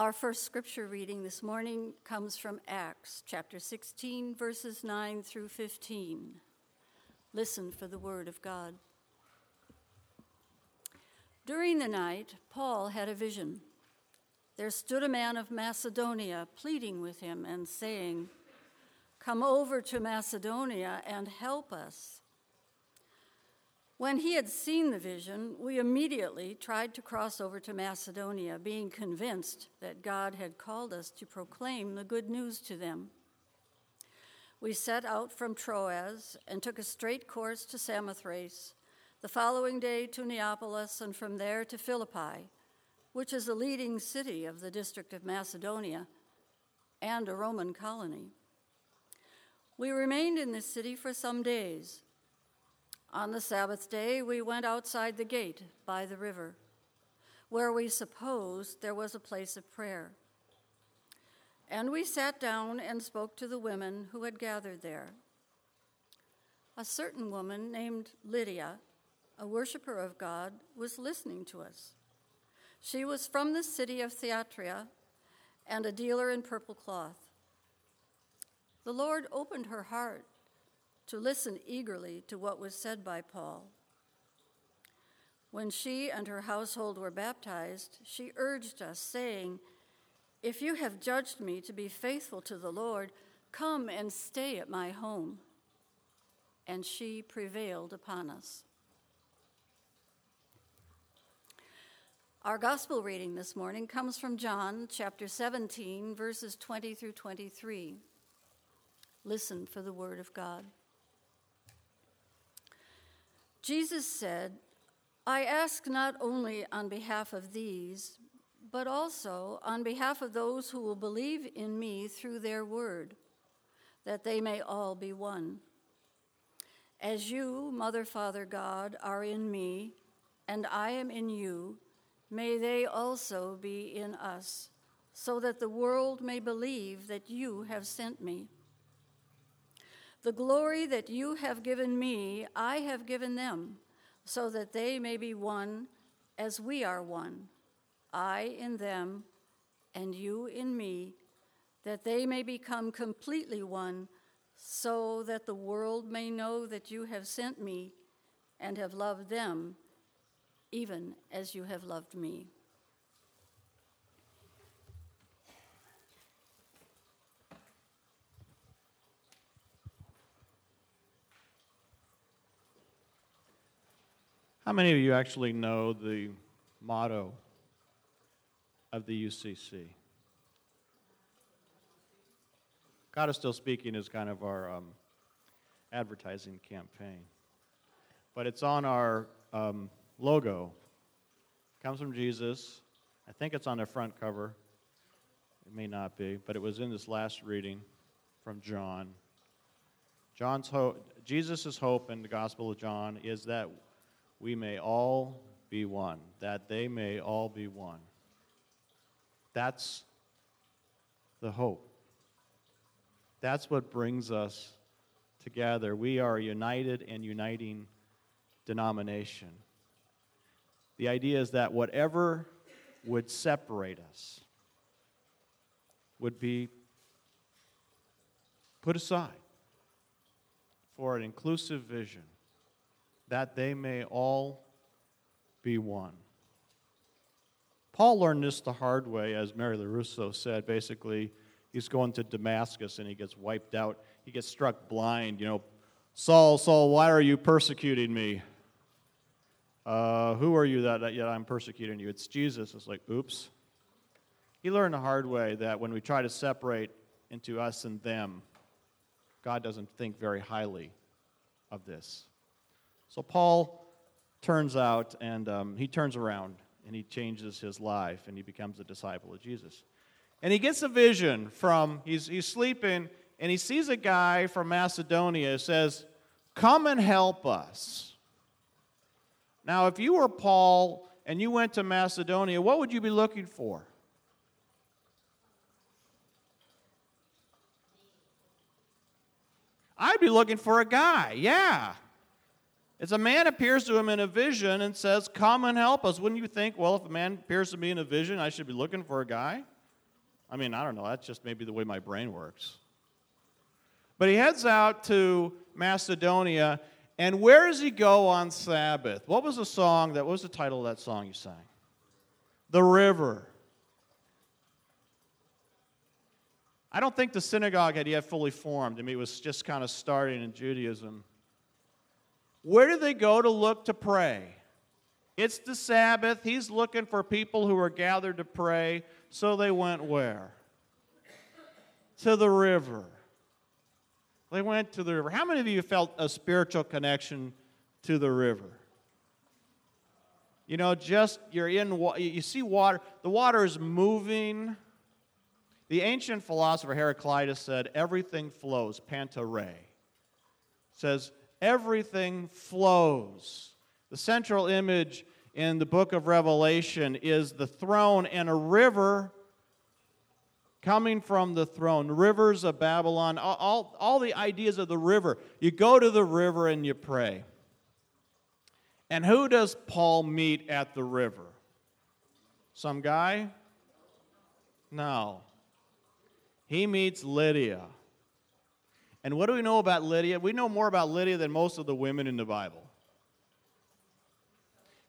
Our first scripture reading this morning comes from Acts chapter 16, verses 9 through 15. Listen for the word of God. During the night, Paul had a vision. There stood a man of Macedonia pleading with him and saying, Come over to Macedonia and help us. When he had seen the vision, we immediately tried to cross over to Macedonia, being convinced that God had called us to proclaim the good news to them. We set out from Troas and took a straight course to Samothrace, the following day to Neapolis, and from there to Philippi, which is a leading city of the district of Macedonia and a Roman colony. We remained in this city for some days on the Sabbath day, we went outside the gate by the river, where we supposed there was a place of prayer. And we sat down and spoke to the women who had gathered there. A certain woman named Lydia, a worshiper of God, was listening to us. She was from the city of Thyatira and a dealer in purple cloth. The Lord opened her heart to listen eagerly to what was said by Paul. When she and her household were baptized, she urged us, saying, If you have judged me to be faithful to the Lord, come and stay at my home. And she prevailed upon us. Our gospel reading this morning comes from John chapter 17, verses 20 through 23. Listen for the word of God. Jesus said, I ask not only on behalf of these, but also on behalf of those who will believe in me through their word, that they may all be one. As you, Mother, Father, God, are in me, and I am in you, may they also be in us, so that the world may believe that you have sent me. The glory that you have given me, I have given them, so that they may be one as we are one, I in them, and you in me, that they may become completely one, so that the world may know that you have sent me and have loved them, even as you have loved me. How many of you actually know the motto of the UCC? God is Still Speaking is kind of our um, advertising campaign. But it's on our um, logo. It comes from Jesus. I think it's on the front cover. It may not be, but it was in this last reading from John. John's hope, Jesus' hope in the Gospel of John is that we may all be one, that they may all be one. That's the hope. That's what brings us together. We are a united and uniting denomination. The idea is that whatever would separate us would be put aside for an inclusive vision that they may all be one. Paul learned this the hard way, as Mary LaRusso said. Basically, he's going to Damascus and he gets wiped out. He gets struck blind. You know, Saul, Saul, why are you persecuting me? Uh, who are you that, that yet I'm persecuting you? It's Jesus. It's like, oops. He learned the hard way that when we try to separate into us and them, God doesn't think very highly of this. So Paul turns out and um, he turns around and he changes his life and he becomes a disciple of Jesus. And he gets a vision from, he's, he's sleeping and he sees a guy from Macedonia says, Come and help us. Now, if you were Paul and you went to Macedonia, what would you be looking for? I'd be looking for a guy, yeah. As a man appears to him in a vision and says, Come and help us. Wouldn't you think, well, if a man appears to me in a vision, I should be looking for a guy? I mean, I don't know, that's just maybe the way my brain works. But he heads out to Macedonia, and where does he go on Sabbath? What was the song that what was the title of that song you sang? The River. I don't think the synagogue had yet fully formed. I mean, it was just kind of starting in Judaism. Where do they go to look to pray? It's the Sabbath. He's looking for people who are gathered to pray. So they went where? To the river. They went to the river. How many of you felt a spiritual connection to the river? You know, just you're in, you see water, the water is moving. The ancient philosopher Heraclitus said, everything flows, panta Says, everything flows. The central image in the book of Revelation is the throne and a river coming from the throne, rivers of Babylon, all, all, all, the ideas of the river. You go to the river and you pray. And who does Paul meet at the river? Some guy? No. He meets Lydia. And what do we know about Lydia? We know more about Lydia than most of the women in the Bible.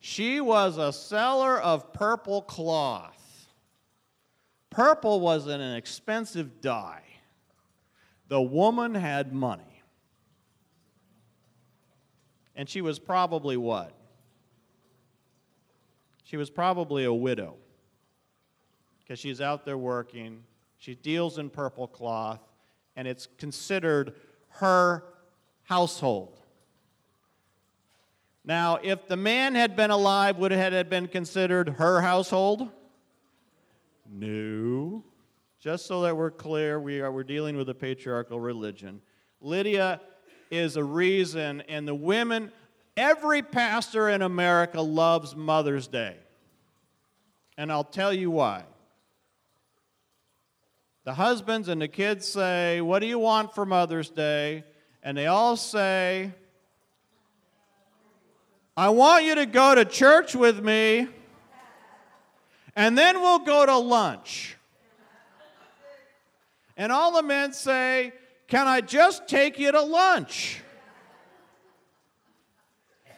She was a seller of purple cloth. Purple was an expensive dye. The woman had money. And she was probably what? She was probably a widow because she's out there working. She deals in purple cloth, and it's considered her household. Now, if the man had been alive, would it have been considered her household? No. Just so that we're clear, we are, we're dealing with a patriarchal religion. Lydia is a reason, and the women, every pastor in America loves Mother's Day. And I'll tell you why. The husbands and the kids say, What do you want for Mother's Day? And they all say, I want you to go to church with me, and then we'll go to lunch. And all the men say, Can I just take you to lunch?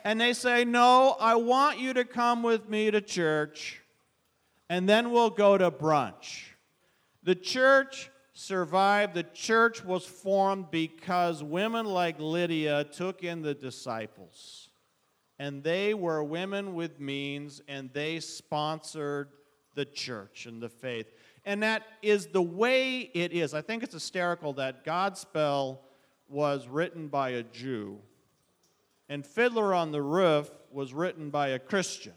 And they say, No, I want you to come with me to church, and then we'll go to brunch. The church survived. The church was formed because women like Lydia took in the disciples and they were women with means, and they sponsored the church and the faith. And that is the way it is. I think it's hysterical that Godspell was written by a Jew, and Fiddler on the Roof was written by a Christian.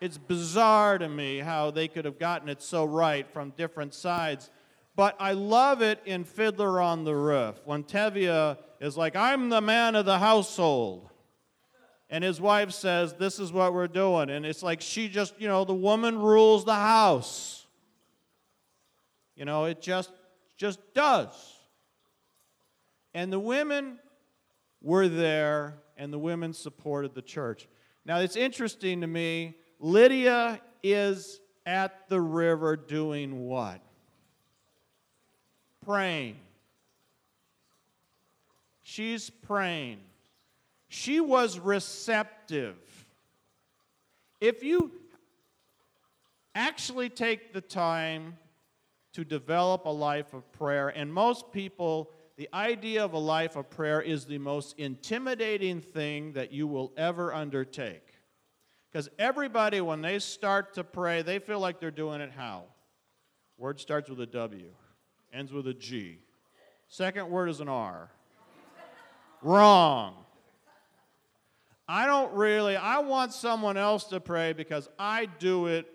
It's bizarre to me how they could have gotten it so right from different sides. But I love it in Fiddler on the Roof when Tevye is like, I'm the man of the household and his wife says, This is what we're doing. And it's like she just, you know, the woman rules the house. You know, it just just does. And the women were there and the women supported the church. Now it's interesting to me, Lydia is at the river doing what? Praying. She's praying. She was receptive. If you actually take the time to develop a life of prayer, and most people, the idea of a life of prayer is the most intimidating thing that you will ever undertake. Because everybody, when they start to pray, they feel like they're doing it how? Word starts with a W, ends with a G. Second word is an R. Wrong. I don't really, I want someone else to pray because I do it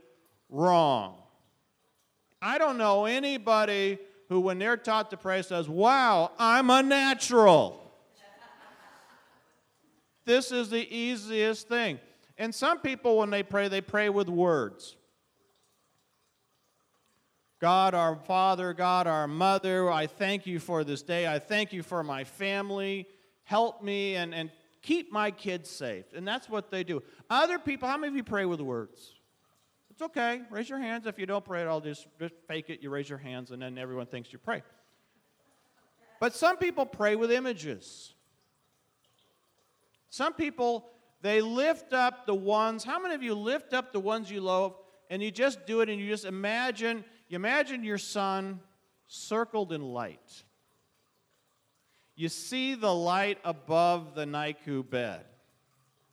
wrong. I don't know anybody who, when they're taught to pray, says, Wow, I'm a natural. this is the easiest thing. And some people, when they pray, they pray with words. God, our Father, God, our Mother, I thank you for this day. I thank you for my family. Help me and, and keep my kids safe. And that's what they do. Other people, how many of you pray with words? It's okay. Raise your hands. If you don't pray at all, just, just fake it. You raise your hands, and then everyone thinks you pray. But some people pray with images. Some people, they lift up the ones. How many of you lift up the ones you love and you just do it and you just imagine, you imagine your son circled in light. You see the light above the NICU bed,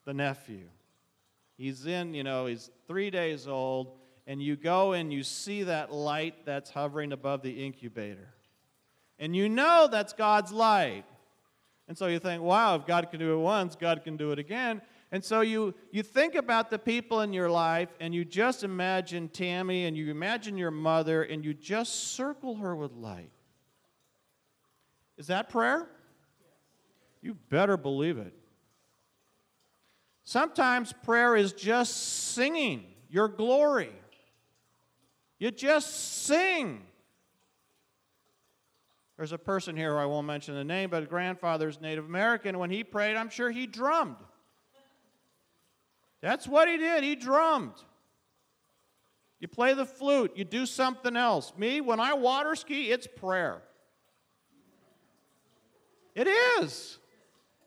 the nephew. He's in, you know, he's three days old, and you go and you see that light that's hovering above the incubator. And you know that's God's light. And so you think, wow, if God can do it once, God can do it again. And so you, you think about the people in your life and you just imagine Tammy and you imagine your mother and you just circle her with light. Is that prayer? You better believe it. Sometimes prayer is just singing your glory. You just sing. There's a person here I won't mention the name, but grandfather's Native American. When he prayed, I'm sure he drummed. That's what he did. He drummed. You play the flute, you do something else. Me, when I water ski, it's prayer. It is.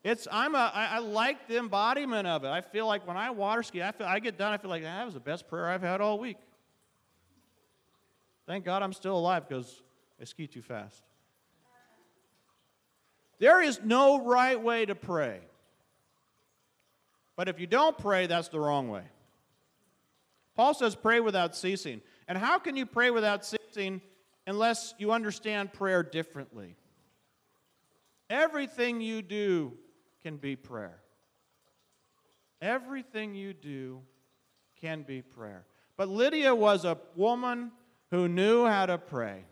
It's I'm a I, I like the embodiment of it. I feel like when I water ski, I feel I get done, I feel like that was the best prayer I've had all week. Thank God I'm still alive because I ski too fast. There is no right way to pray. But if you don't pray, that's the wrong way. Paul says, pray without ceasing. And how can you pray without ceasing unless you understand prayer differently? Everything you do can be prayer. Everything you do can be prayer. But Lydia was a woman who knew how to pray.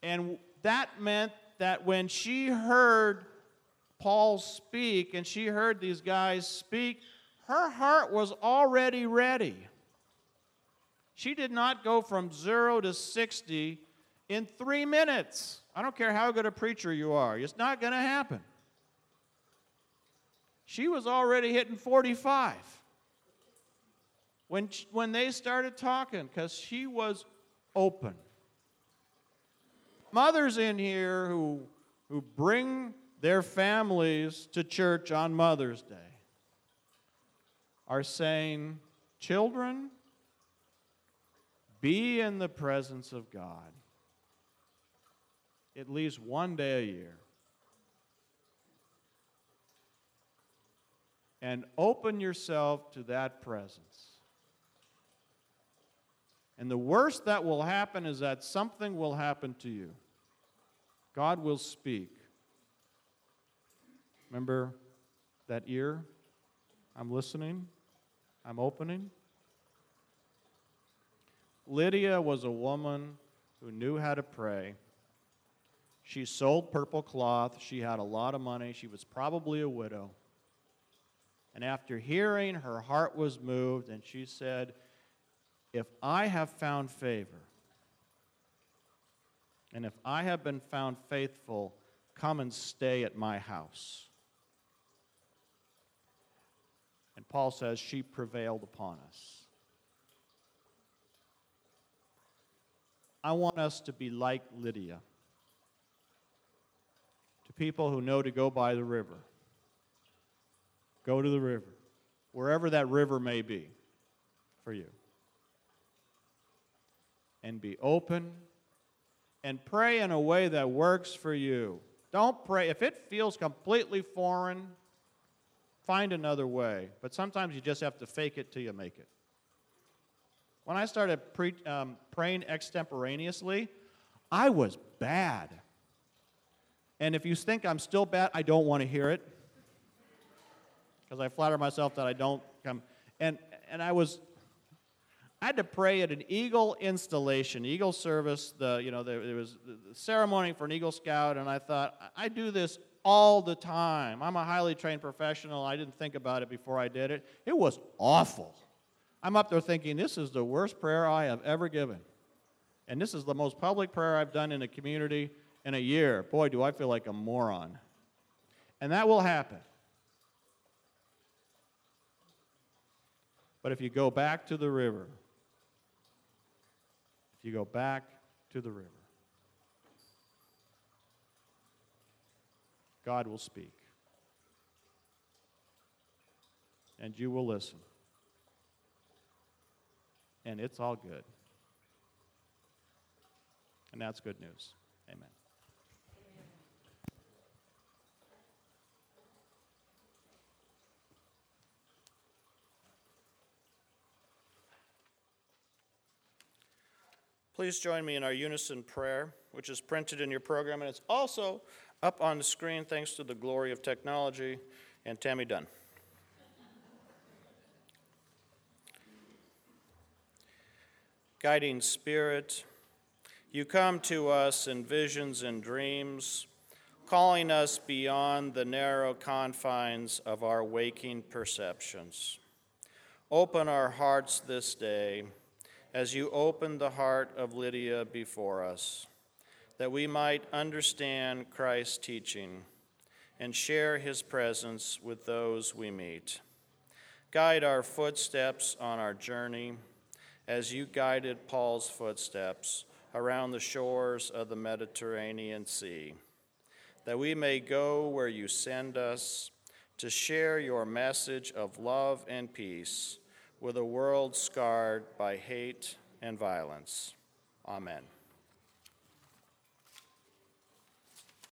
And that meant that when she heard Paul speak and she heard these guys speak, her heart was already ready. She did not go from zero to 60 in three minutes. I don't care how good a preacher you are, it's not going to happen. She was already hitting 45 when, when they started talking because she was open. Mothers in here who, who bring their families to church on Mother's Day are saying, Children, be in the presence of God at least one day a year. And open yourself to that presence. And the worst that will happen is that something will happen to you. God will speak. Remember that ear? I'm listening, I'm opening. Lydia was a woman who knew how to pray. She sold purple cloth. She had a lot of money. She was probably a widow. And after hearing, her heart was moved, and she said, If I have found favor, and if I have been found faithful, come and stay at my house. And Paul says, She prevailed upon us. I want us to be like Lydia, to people who know to go by the river. Go to the river, wherever that river may be for you. And be open and pray in a way that works for you. Don't pray. If it feels completely foreign, find another way. But sometimes you just have to fake it till you make it. When I started pre- um, praying extemporaneously, I was bad. And if you think I'm still bad, I don't want to hear it. Because I flatter myself that I don't come. And, and I was I had to pray at an Eagle installation, Eagle service. The you know there, there was the ceremony for an Eagle Scout, and I thought I do this all the time. I'm a highly trained professional. I didn't think about it before I did it. It was awful. I'm up there thinking this is the worst prayer I have ever given, and this is the most public prayer I've done in a community in a year. Boy, do I feel like a moron. And that will happen. But if you go back to the river, if you go back to the river, God will speak. And you will listen. And it's all good. And that's good news. Amen. Please join me in our unison prayer, which is printed in your program, and it's also up on the screen thanks to the glory of technology and Tammy Dunn. Guiding Spirit, you come to us in visions and dreams, calling us beyond the narrow confines of our waking perceptions. Open our hearts this day as you opened the heart of Lydia before us, that we might understand Christ's teaching and share his presence with those we meet. Guide our footsteps on our journey as you guided Paul's footsteps around the shores of the Mediterranean Sea, that we may go where you send us to share your message of love and peace with a world scarred by hate and violence. Amen.